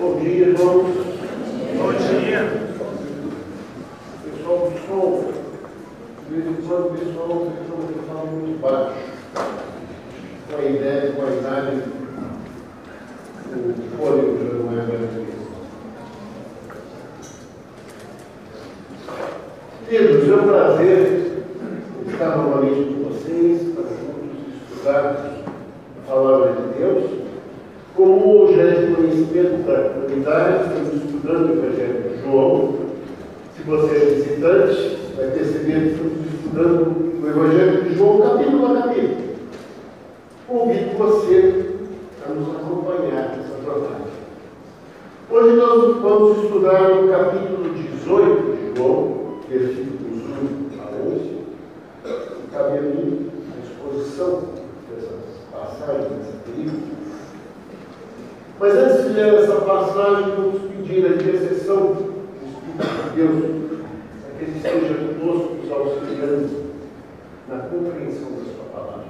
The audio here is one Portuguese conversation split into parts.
Bom dia, irmãos. Bom dia. Pessoal do som, de vez em quando o pessoal que fala muito baixo. Com a ideia, com a idade, o fôlego já não é mais. Queridos, é um prazer estar novamente com vocês para juntos estudarmos a palavra de Deus. Como conhecimento da comunidade, estamos estudando o Evangelho de João. Se você é visitante, vai perceber que estamos estudando o Evangelho de João capítulo a capítulo. Convido você a nos acompanhar nessa jornada. Hoje nós vamos estudar o capítulo 18 de João, versículos 1 a 11. E cabe a mim a exposição dessas passagens, dessa período. Mas antes de ler essa passagem, vamos pedir a intercessão do Espírito de Deus, para que ele esteja conosco, nos auxiliando na compreensão da sua palavra.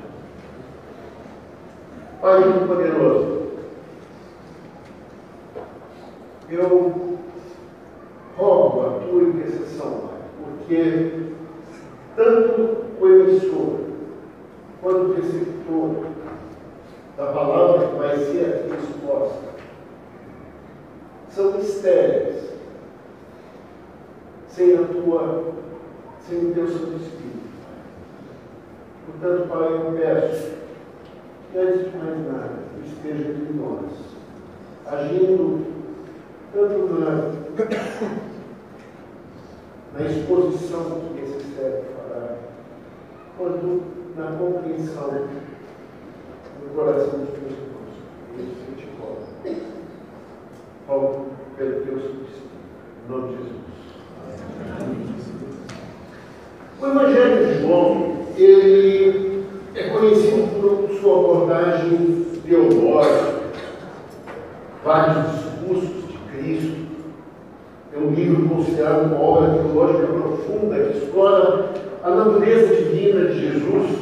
Pai muito poderoso, eu rogo a tua intercessão, Pai, porque tanto o emissor quanto o receptor da palavra que vai ser aqui exposta são mistérios sem a tua, sem o teu Santo Espírito. Portanto, Pai, eu peço que antes de mais nada esteja entre nós, agindo tanto na, na exposição que esse servo fará, quanto na compreensão no coração dos meus irmãos. Isso eu te cobro. Rogo pelo teu Santo Espírito. Em nome de Jesus. O Evangelho de João, ele é conhecido por sua abordagem teológica, vários discursos de Cristo. É um livro considerado uma obra teológica profunda que explora a natureza divina de Jesus,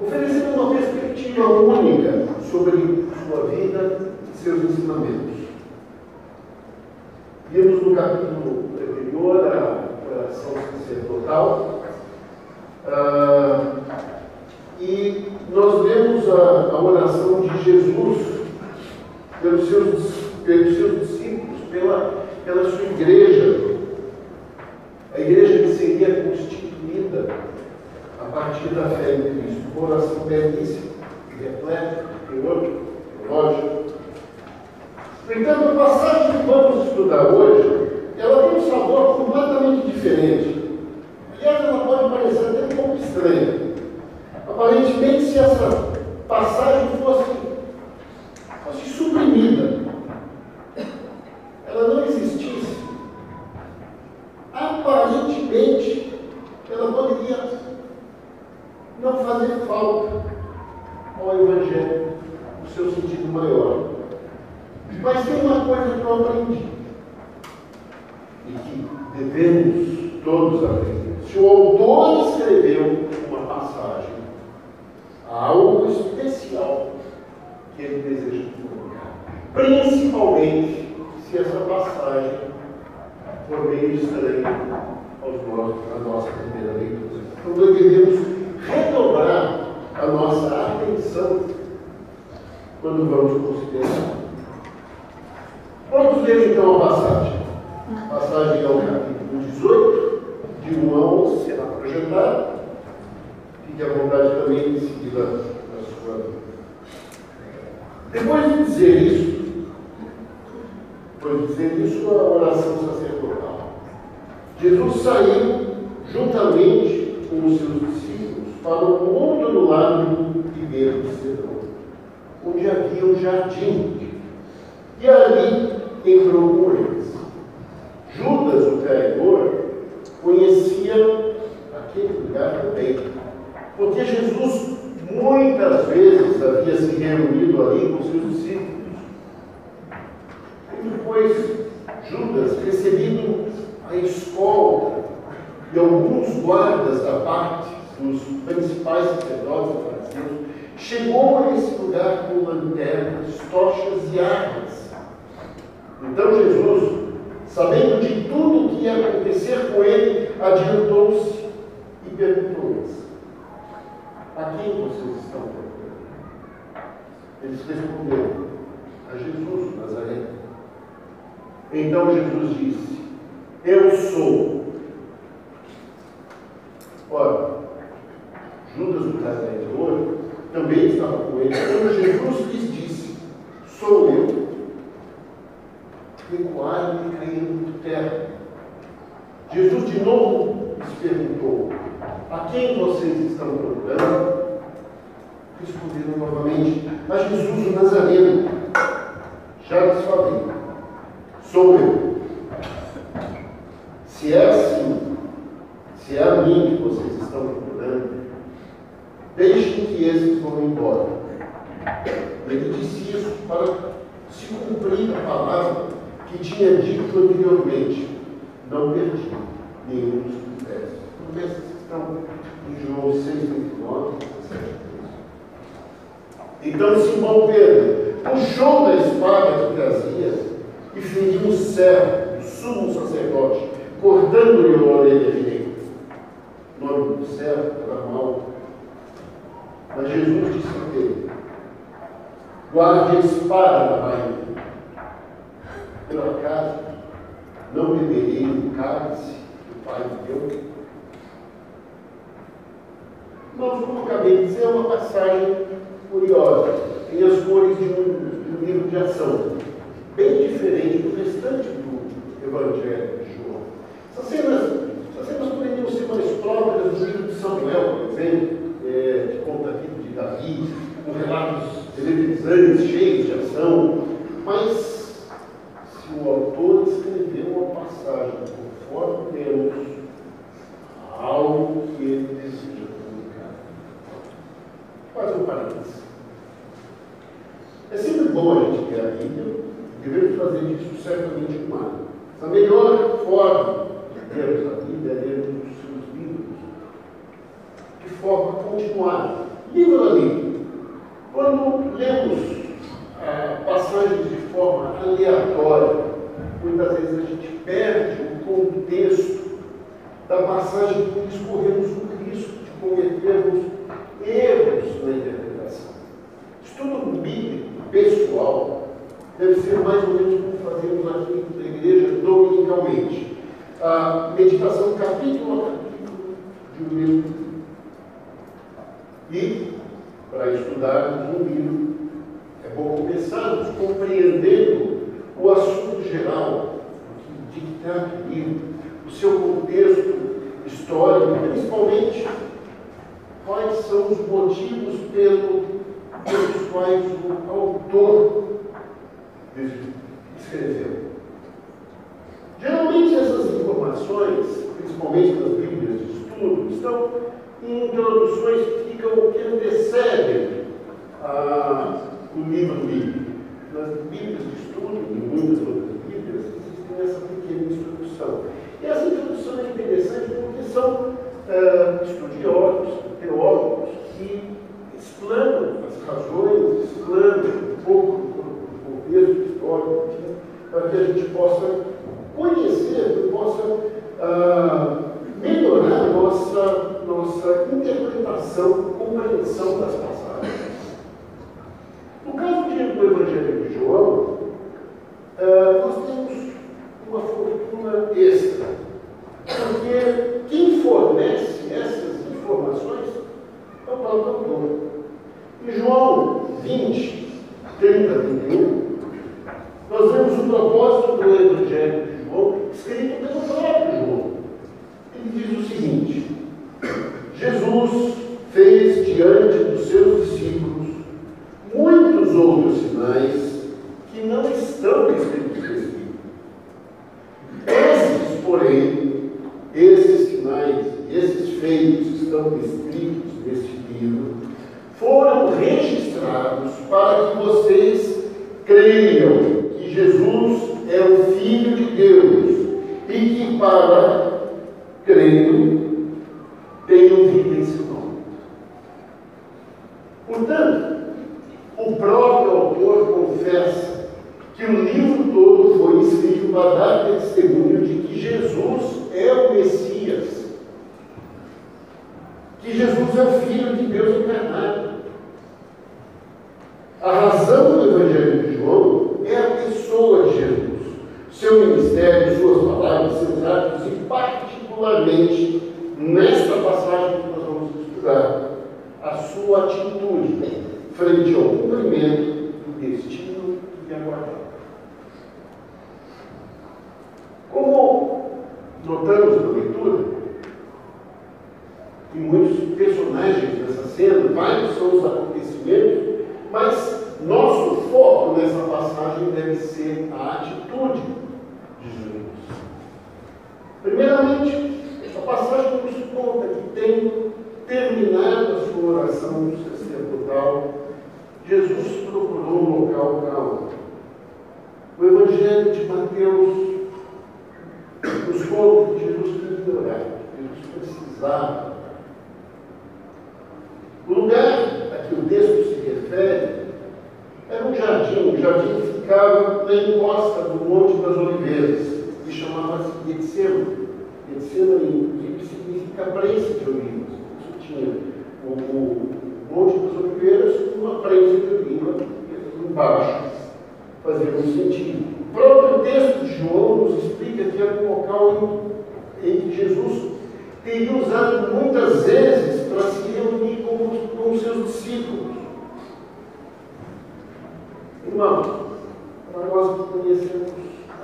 oferecendo uma perspectiva única sobre sua vida e seus ensinamentos. Vimos no capítulo anterior a oração sacerdotal. Ah, e nós vemos a, a, oração de Jesus pelos seus, pelos seus discípulos, pela, pela sua igreja. A igreja que seria constituída a partir da fé em Cristo. Uma oração belíssima, repleta, teórica, teológica. No entanto, a passagem que vamos estudar hoje, ela tem um sabor completamente diferente. Aliás, ela pode parecer até um pouco estranha. Aparentemente, se essa passagem fosse, fosse suprimida, ela não existisse, aparentemente, ela não fazer falta ao Evangelho no seu sentido maior. Mas tem uma coisa que eu aprendi e que devemos todos aprender. Se o autor escreveu uma passagem, há algo especial que ele deseja comunicar. Principalmente se essa passagem for meio estranha à nossa primeira leitura. Então nós devemos redobrar a nossa atenção quando vamos considerar. Vamos ler então a passagem. A passagem é o capítulo 18, de 1 a 11, será projetado. Fique à vontade também de seguir na sua. Depois de dizer isso, depois de dizer isso, a oração sacerdotal. Jesus saiu juntamente com os seus discípulos para o do lado primeiro de Cedron, onde havia um jardim. E ali entrou com eles. Judas, o traidor, conhecia aquele lugar também, porque Jesus muitas vezes havia se reunido ali com seus discípulos. E depois, Judas, recebido a escolta e alguns guardas da parte dos principais sacerdotes fariseus, chegou a esse lugar com lanternas, tochas e armas Então Jesus, sabendo de tudo o que ia acontecer com ele, adiantou-se e perguntou-lhes: A quem vocês estão procurando? Eles responderam: A Jesus, Nazaré. Então Jesus disse: Eu sou. Ora, Judas, o traidor, estava com ele. Quando Jesus lhes disse: Sou eu, recuaram e caíram por terra. Jesus de novo lhes perguntou: A quem vocês estão procurando? Responderam novamente: A Jesus o Nazareno. Já lhes falei: Sou eu. Se é assim, se é a mim que vocês estão procurando, deixem que esses vão embora. Ele disse isso para se cumprir a palavra que tinha dito anteriormente. Não perdi nenhum dos critérios. Promessas que estão em João 6, 29, 17. Então Simão Pedro puxou da espada que trazia e feriu o servo, o sumo sacerdote, cortando-lhe a orelha direita. O nome do servo era mal. Mas Jesus disse a ele: guarde a espada da bainha. Por acaso, não beberei do cálice que o Pai me deu? Nós como acabei de dizer, é uma passagem curiosa. Tem as cores de um, de um livro de ação, bem diferente do restante do Evangelho de João. Essas cenas, essas cenas poderiam ser mais próprias do livro de Samuel, por exemplo, é, que conta a vida de Davi, com relatos eletrizantes, cheios de ação, mas se o autor escreveu uma passagem conforme Deus, algo que ele deseja comunicar. Faz um parênteses. É sempre bom a gente ter a Bíblia, devemos fazer isso certamente com mais. A melhor forma de lermos a Bíblia é lermos os seus livros, de forma continuada, livro a livro. Quando lemos ah, passagens de forma aleatória, muitas vezes a gente perde o contexto da passagem por escorremos o risco de cometermos erros na interpretação. Estudo bíblico pessoal deve ser mais ou menos como fazemos aqui na igreja dominicalmente. A meditação capítulo a capítulo de um livro. E, para estudarmos um livro, é bom compreendendo o assunto geral, o que dita o seu contexto histórico, principalmente quais são os motivos pelo, pelos quais o autor escreveu. Geralmente essas informações, principalmente nas Bíblias de estudo, estão em introduções que ficam que antecedem a, o livro bíblico. Nas Bíblias de estudo, em muitas outras Bíblias, existem essa pequena introdução. E essa introdução é interessante porque são uh, estudiosos, teólogos, que explanam as razões, explanam um pouco do contexto histórico, né, para que a gente possa conhecer, possa uh, melhorar nossa, nossa interpretação, compreensão das passagens. No caso do Evangelho de João, uh, nós temos uma fortuna extra, porque quem fornece essas informações é o próprio autor. Em João 20, 30, 31, nós vemos o propósito do Evangelho de João escrito pelo próprio João. Ele diz o seguinte: Jesus fez diante dos seus discípulos muitos outros sinais que não estão escritos nesse livro. Esses, porém, esses sinais, esses feitos que estão descritos neste livro, foram registrados para que vocês creiam que Jesus é o Filho de Deus e que para crendo tenham vida em seu nome. Portanto, o próprio autor confessa que o livro todo foi esse livro para dar testemunho de que Jesus é o Messias, que Jesus é o Filho de Deus encarnado. A razão do Evangelho de João é a pessoa de Jesus, seu ministério, suas palavras, seus atos e, particularmente, nesta passagem que nós vamos estudar, a sua atitude frente ao cumprimento do destino que aguardava. Como notamos na leitura, e muitos personagens dessa cena, vários são os acontecimentos, mas nosso foco nessa passagem deve ser a atitude de. Primeiramente, a passagem nos conta que tem terminado a sua oração sacerdotal, Jesus procurou um local calmo. O Evangelho de Mateus nos conta que Jesus queria orar, Jesus precisava. O lugar a que o texto se refere era um jardim, o jardim ficava na encosta do Monte das Oliveiras, e chamava-se Getsemane. Getsemane significa prensa de olivas. Isso tinha o, Monte das Oliveiras com uma prensa de oliva embaixo. Fazia sentido. O próprio texto de João nos explica que era um local em, em que Jesus teria usado muitas vezes para se reunir com, com os seus discípulos. Irmão, para nós que conhecemos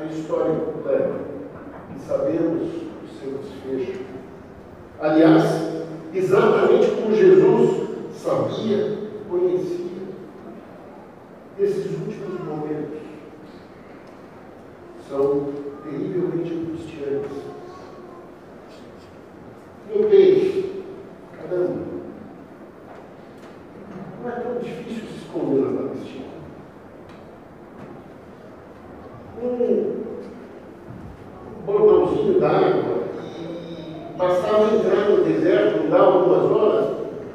a história completa e sabemos o seu desfecho, aliás, exatamente como Jesus sabia, conhecia esses últimos momentos, são terrivelmente angustiantes. Meu Deus, caramba, não é tão difícil se esconder na Palestina. Um bordãozinho d'água e bastava entrar no deserto, dar algumas horas,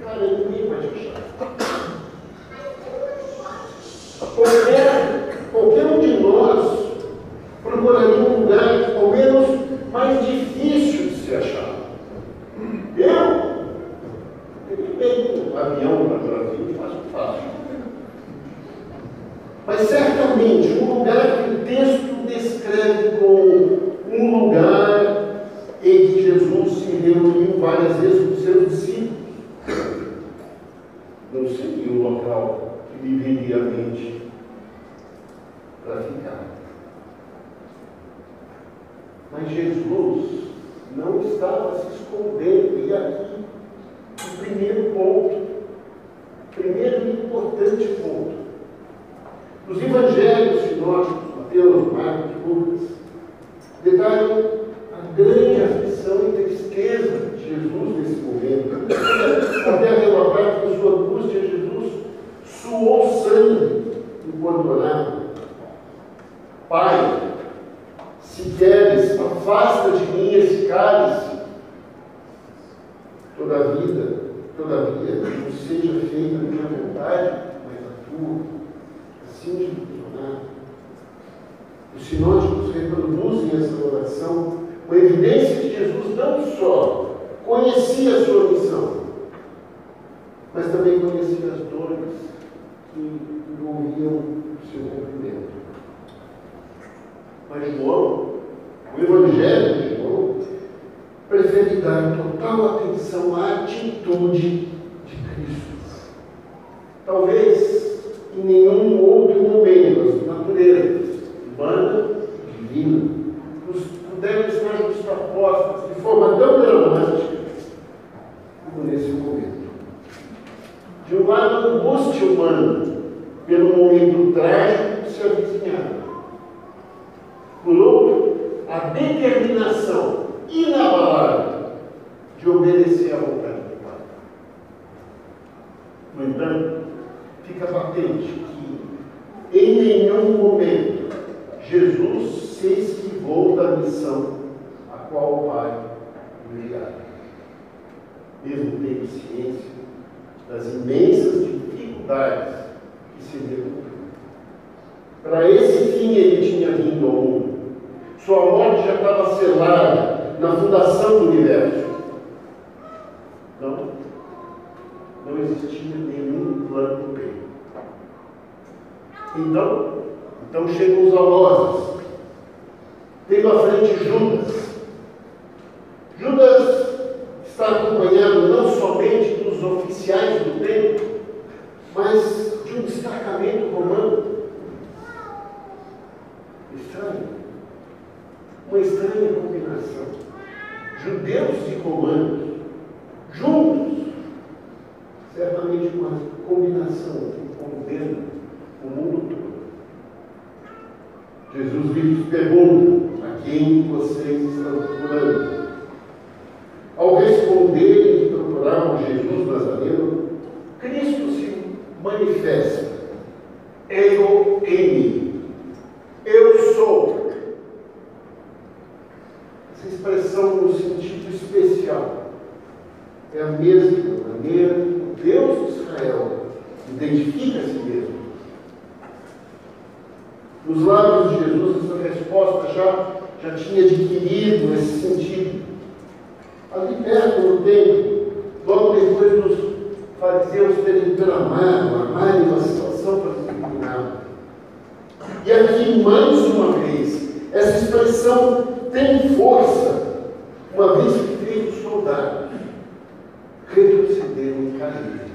cara, ninguém vai te achar. Qualquer, qualquer um de nós procuraria um lugar, ao menos, mais difícil de se achar. Eu? Eu pego um avião para o Brasil e faço fácil. Mas certamente um lugar que o texto descreve como um lugar em que Jesus se reuniu várias vezes com seus discípulos. Não seria o local que lhe viria à mente para ficar. Mas Jesus não estava se escondendo. E aqui, o primeiro ponto, primeiro e importante ponto. Os evangelhos sinóticos, Mateus, Marcos e Lucas, detalham a grande aflição e tristeza de Jesus nesse momento. Até relatar que em sua angústia Jesus suou sangue enquanto orava. Pai, se queres, afasta de mim esse cálice. Toda vida, todavia, não seja feita a minha vontade, mas a tua. Assim funcionar. Os sinóticos reproduzem essa oração com evidência que Jesus não só conhecia a sua missão, mas também conhecia as dores que envolviam o seu cumprimento. Mas João, o Evangelho de João, prefere dar total atenção à atitude de Cristo. Talvez em nenhum consciência das imensas dificuldades que se deu. Para esse fim ele tinha vindo ao mundo. Sua morte já estava selada na fundação do universo. Não, não existia nenhum plano B. Então, então chegam os alozes. Tendo à frente Judas, Essa expressão no sentido especial é a mesma maneira que o Deus de Israel identifica a si mesmo. Nos lábios de Jesus, essa resposta já, já tinha adquirido esse sentido. Ali perto no tempo, logo depois dos fariseus terem tramado, armado uma situação para ser eliminado. E aqui, mais uma vez, essa expressão tem força, uma vez que Cristo nos dá, retrocedeu em carreira.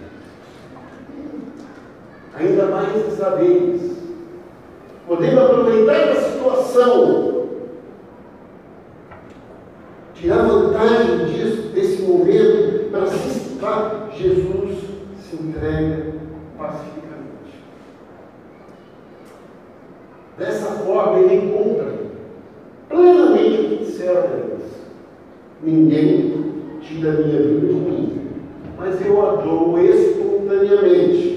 Ainda mais dessa vez, podemos aproveitar a situação, tirar vantagem disso, desse momento, para se situar. Jesus se entrega pacificamente. Dessa forma, ele encontra disseram a Ninguém tira minha vida de mim, mas eu a dou espontaneamente.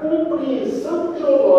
compreensão teológica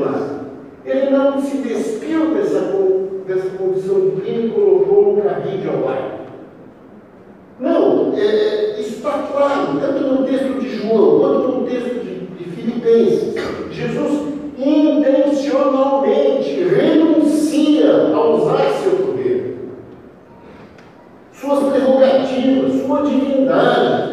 de lado. Ele não se despiu dessa, dessa condição divina e colocou um cabide ao lado. Não, é, é, está claro, tanto no texto de João quanto no texto de, de Filipenses. Jesus intencionalmente renuncia a usar seu poder, suas prerrogativas, sua divindade,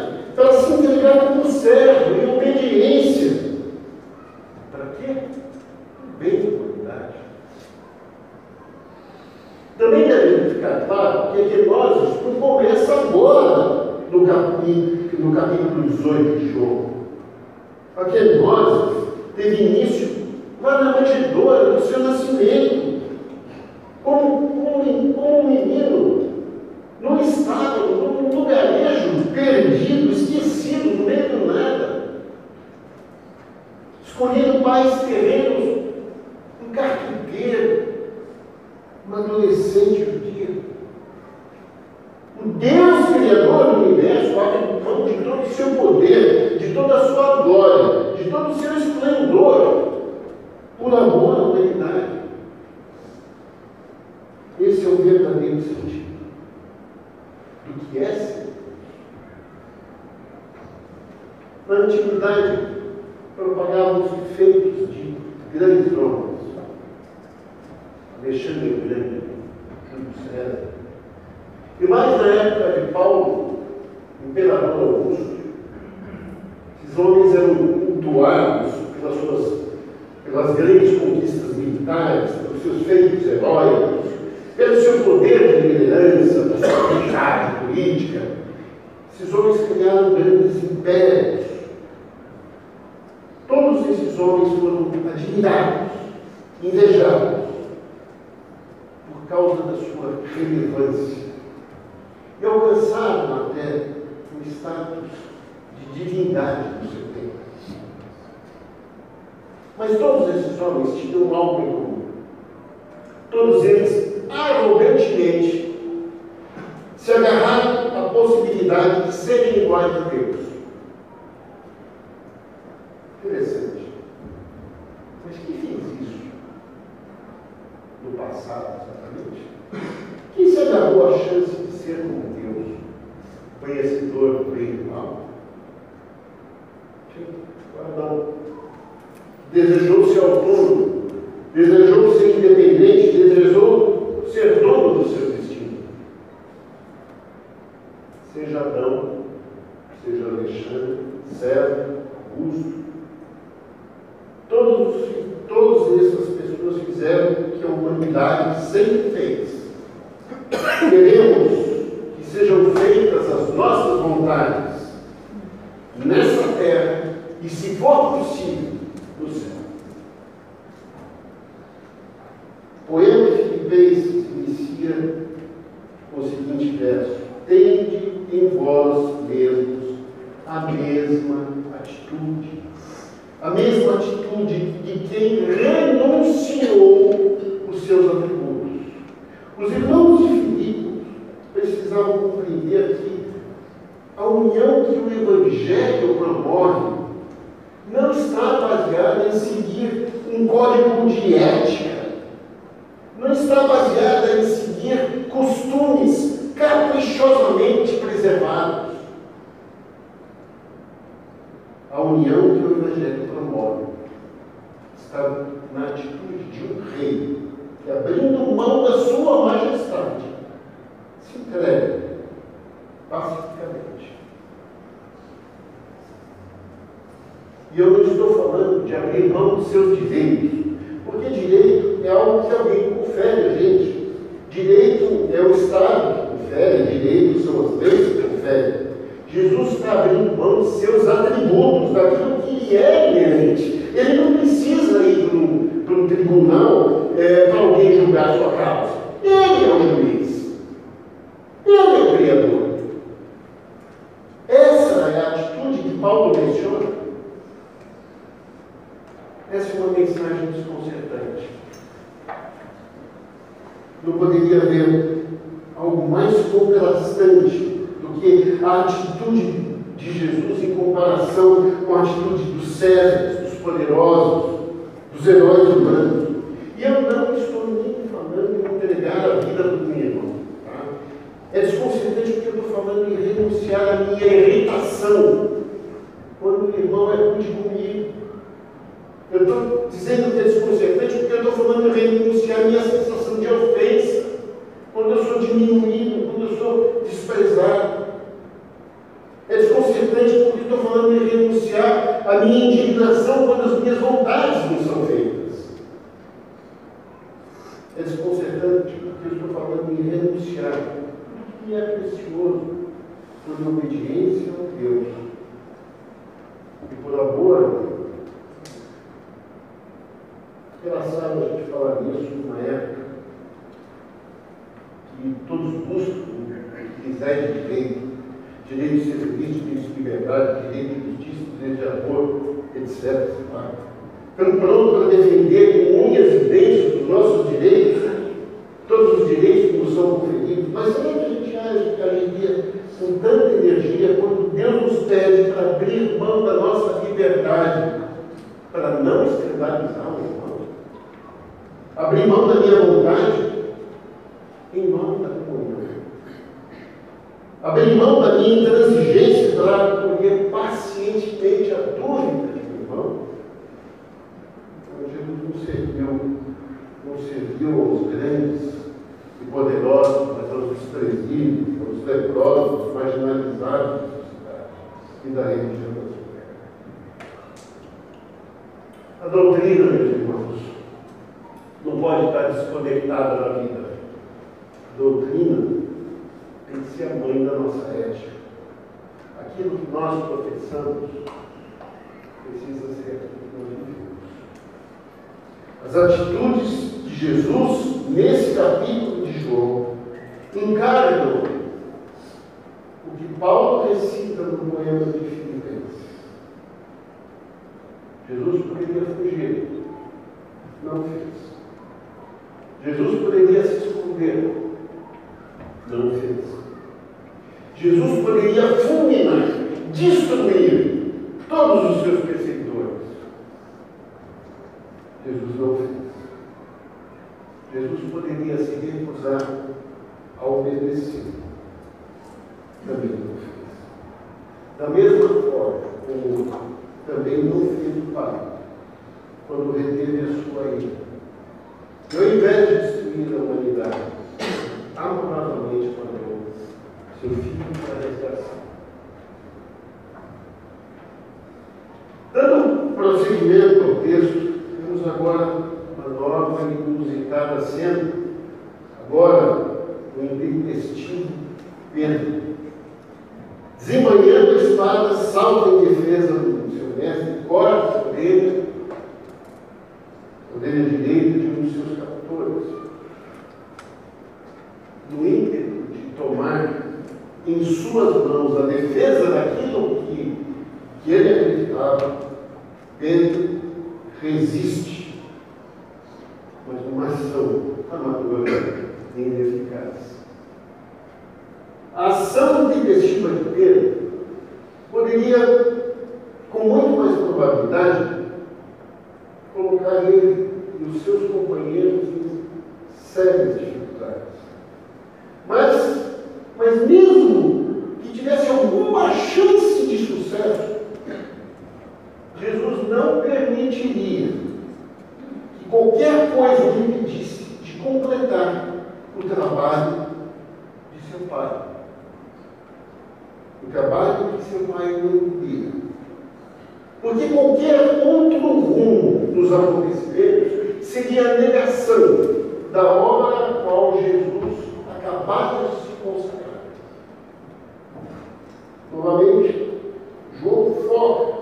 Eles, arrogantemente, se agarraram à possibilidade de serem iguais a Deus. Interessante. Mas quem fez isso? No passado, exatamente? Quem se agarrou à chance de ser como Deus? Conhecedor do bem e do mal? Adão desejou ser autônomo, desejou ser independente, desejou ser dono do seu destino. Seja Adão, seja Alexandre, César, Augusto, todos, todas essas pessoas fizeram o que a humanidade sempre fez. Queremos que sejam feitas as nossas vontades nessa terra e, se for possível, no céu. O poema de Filipenses inicia com o seguinte verso: Tende em vós mesmos a mesma atitude, a mesma atitude de quem renunciou os seus atributos. Os irmãos de Filipe precisavam compreender que a união que o Evangelho promove não está baseada em seguir um código de ética, não está baseada em seguir costumes caprichosamente preservados. A união que o Evangelho promove está na atitude de um rei que, abrindo mão da sua majestade, se entrega pacificamente E eu não estou falando de abrir mão dos seus direitos, porque direito é algo que alguém confere a gente. Direito é o Estado que confere, direito são as leis que conferem. Jesus está abrindo mão de seus atributos, daquilo que é inerente. Ele não precisa ir para um, tribunal é, para alguém julgar sua causa. Ele é o juiz. Ele é o Criador. Essa é a atitude que Paulo menciona. Essa é uma mensagem desconcertante. Não poderia haver algo mais contrastante do que a atitude de Jesus em comparação com a atitude dos Césares, dos poderosos, dos heróis humanos. E eu não estou nem falando em entregar a vida do meu irmão. Tá? É desconcertante porque eu estou falando em renunciar à minha irritação quando o irmão é rude comigo. Eu estou dizendo que é desconcertante porque eu estou falando em renunciar à minha sensação de ofensa quando eu sou diminuído, quando eu sou desprezado. É desconcertante porque estou falando em renunciar à minha indignação quando as minhas vontades não são feitas. É desconcertante porque estou falando em renunciar tudo que é precioso por obediência a Deus e por amor a Deus. Engraçado a gente falar nisso numa época que todos buscam quiser de direito, direito de ser direito de liberdade, direito de justiça, direito de amor, etc. Estamos prontos para defender com unhas e dentes os nossos direitos, todos os direitos que nos são conferidos, mas será que a gente age, com tanta energia quando Deus nos pede para abrir mão da nossa liberdade, para não escandalizar o irmão? Abrir mão da minha vontade em nome da comunhão. Abrir mão da minha intransigência para acolher pacientemente a dúvida do irmão. Então, Jesus não serviu, não serviu aos grandes e poderosos, mas aos desprezíveis, aos leprosos, marginalizados e da religião da sua A doutrina, meus irmãos, não pode estar desconectada da vida doutrina tem que ser a mãe da nossa ética. Aquilo que nós professamos precisa ser aquilo que nós vivemos. As atitudes de Jesus, nesse capítulo de João, encarnam o que Paulo recita no poema de Filipenses. Jesus poderia fugir, não fez. Jesus poderia se esconder, não fez. Jesus poderia fulminar, destruir todos os seus perseguidores. Jesus não fez. Jesus poderia se recusar a obedecer. Também não fez. Da mesma forma como também não fez o Pai, quando reteve a sua ira. E ao invés de destruir a humanidade, amorosamente mandou seu filho para resgatar. Dando prosseguimento ao texto, temos agora uma nova e inusitada cena, agora o intestino Pedro. outro rumo dos acontecimentos seria a negação da obra a qual Jesus acabava de se consagrar. Novamente, João foca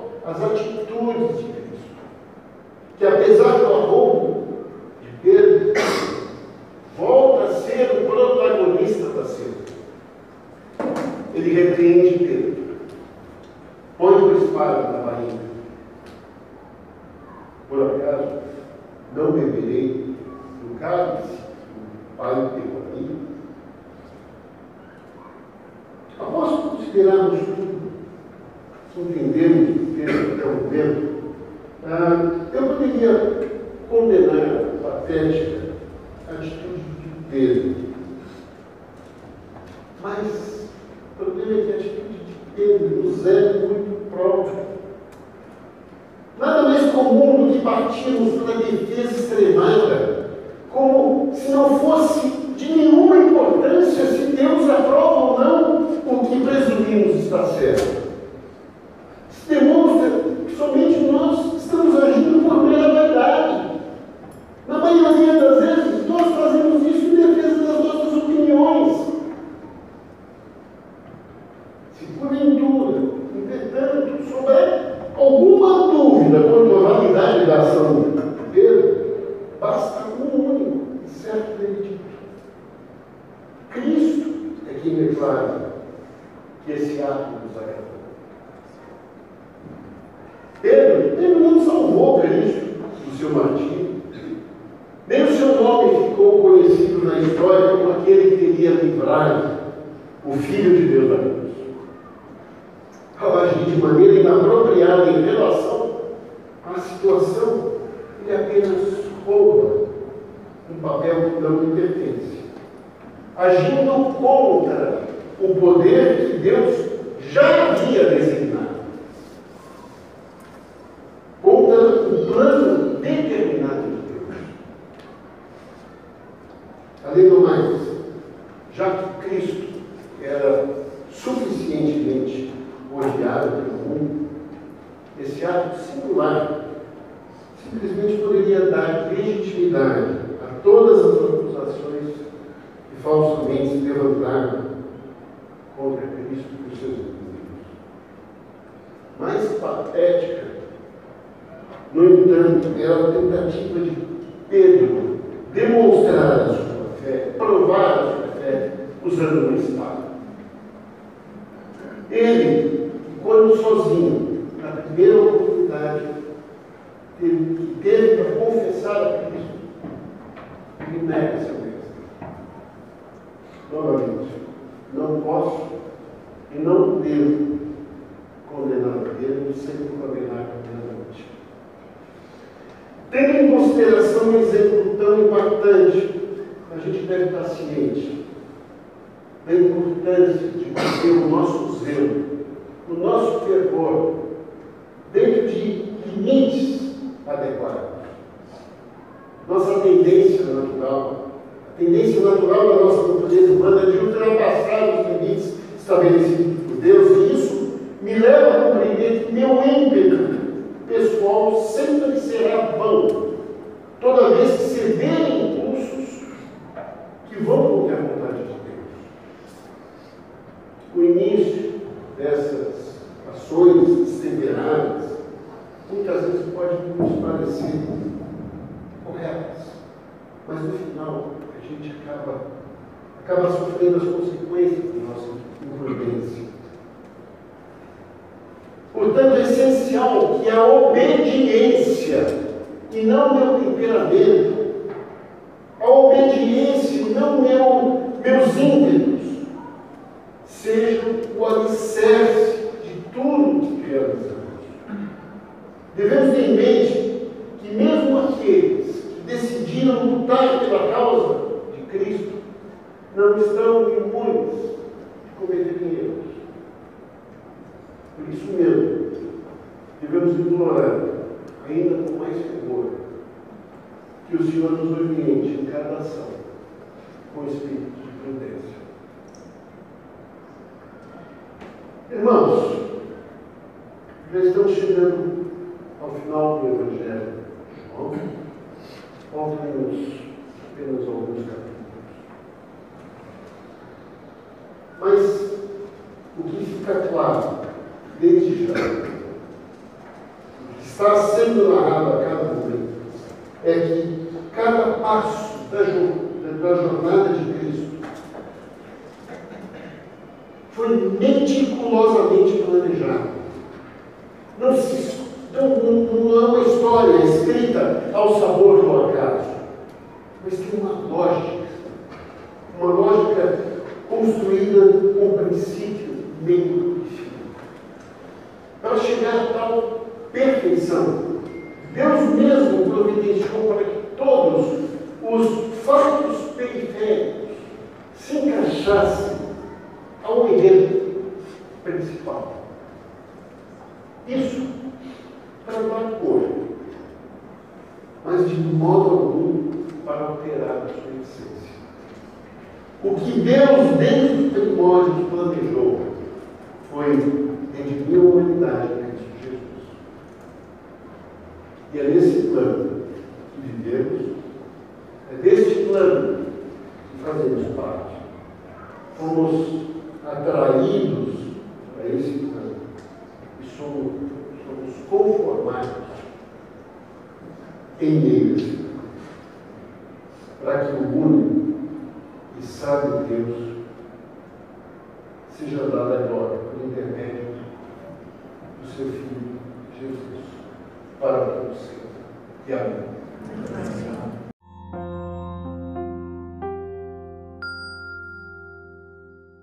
Amén. for, dentro de limites adequados. Nossa tendência natural, a tendência natural da nossa natureza humana é de ultrapassar os limites estabelecidos por Deus, e isso me leva a compreender que meu ente não estão imunes de cometerem erros. Por isso mesmo, devemos implorar, ainda com mais fervor, que o Senhor nos oriente em cada ação com o espírito de prudência. Irmãos, já estamos chegando mesmo providenciou para que todos os fatos periféricos se encaixassem ao evento principal. Isso para uma coisa, mas de modo algum para alterar a sua essência. O que Deus, desde os primórdios, planejou foi the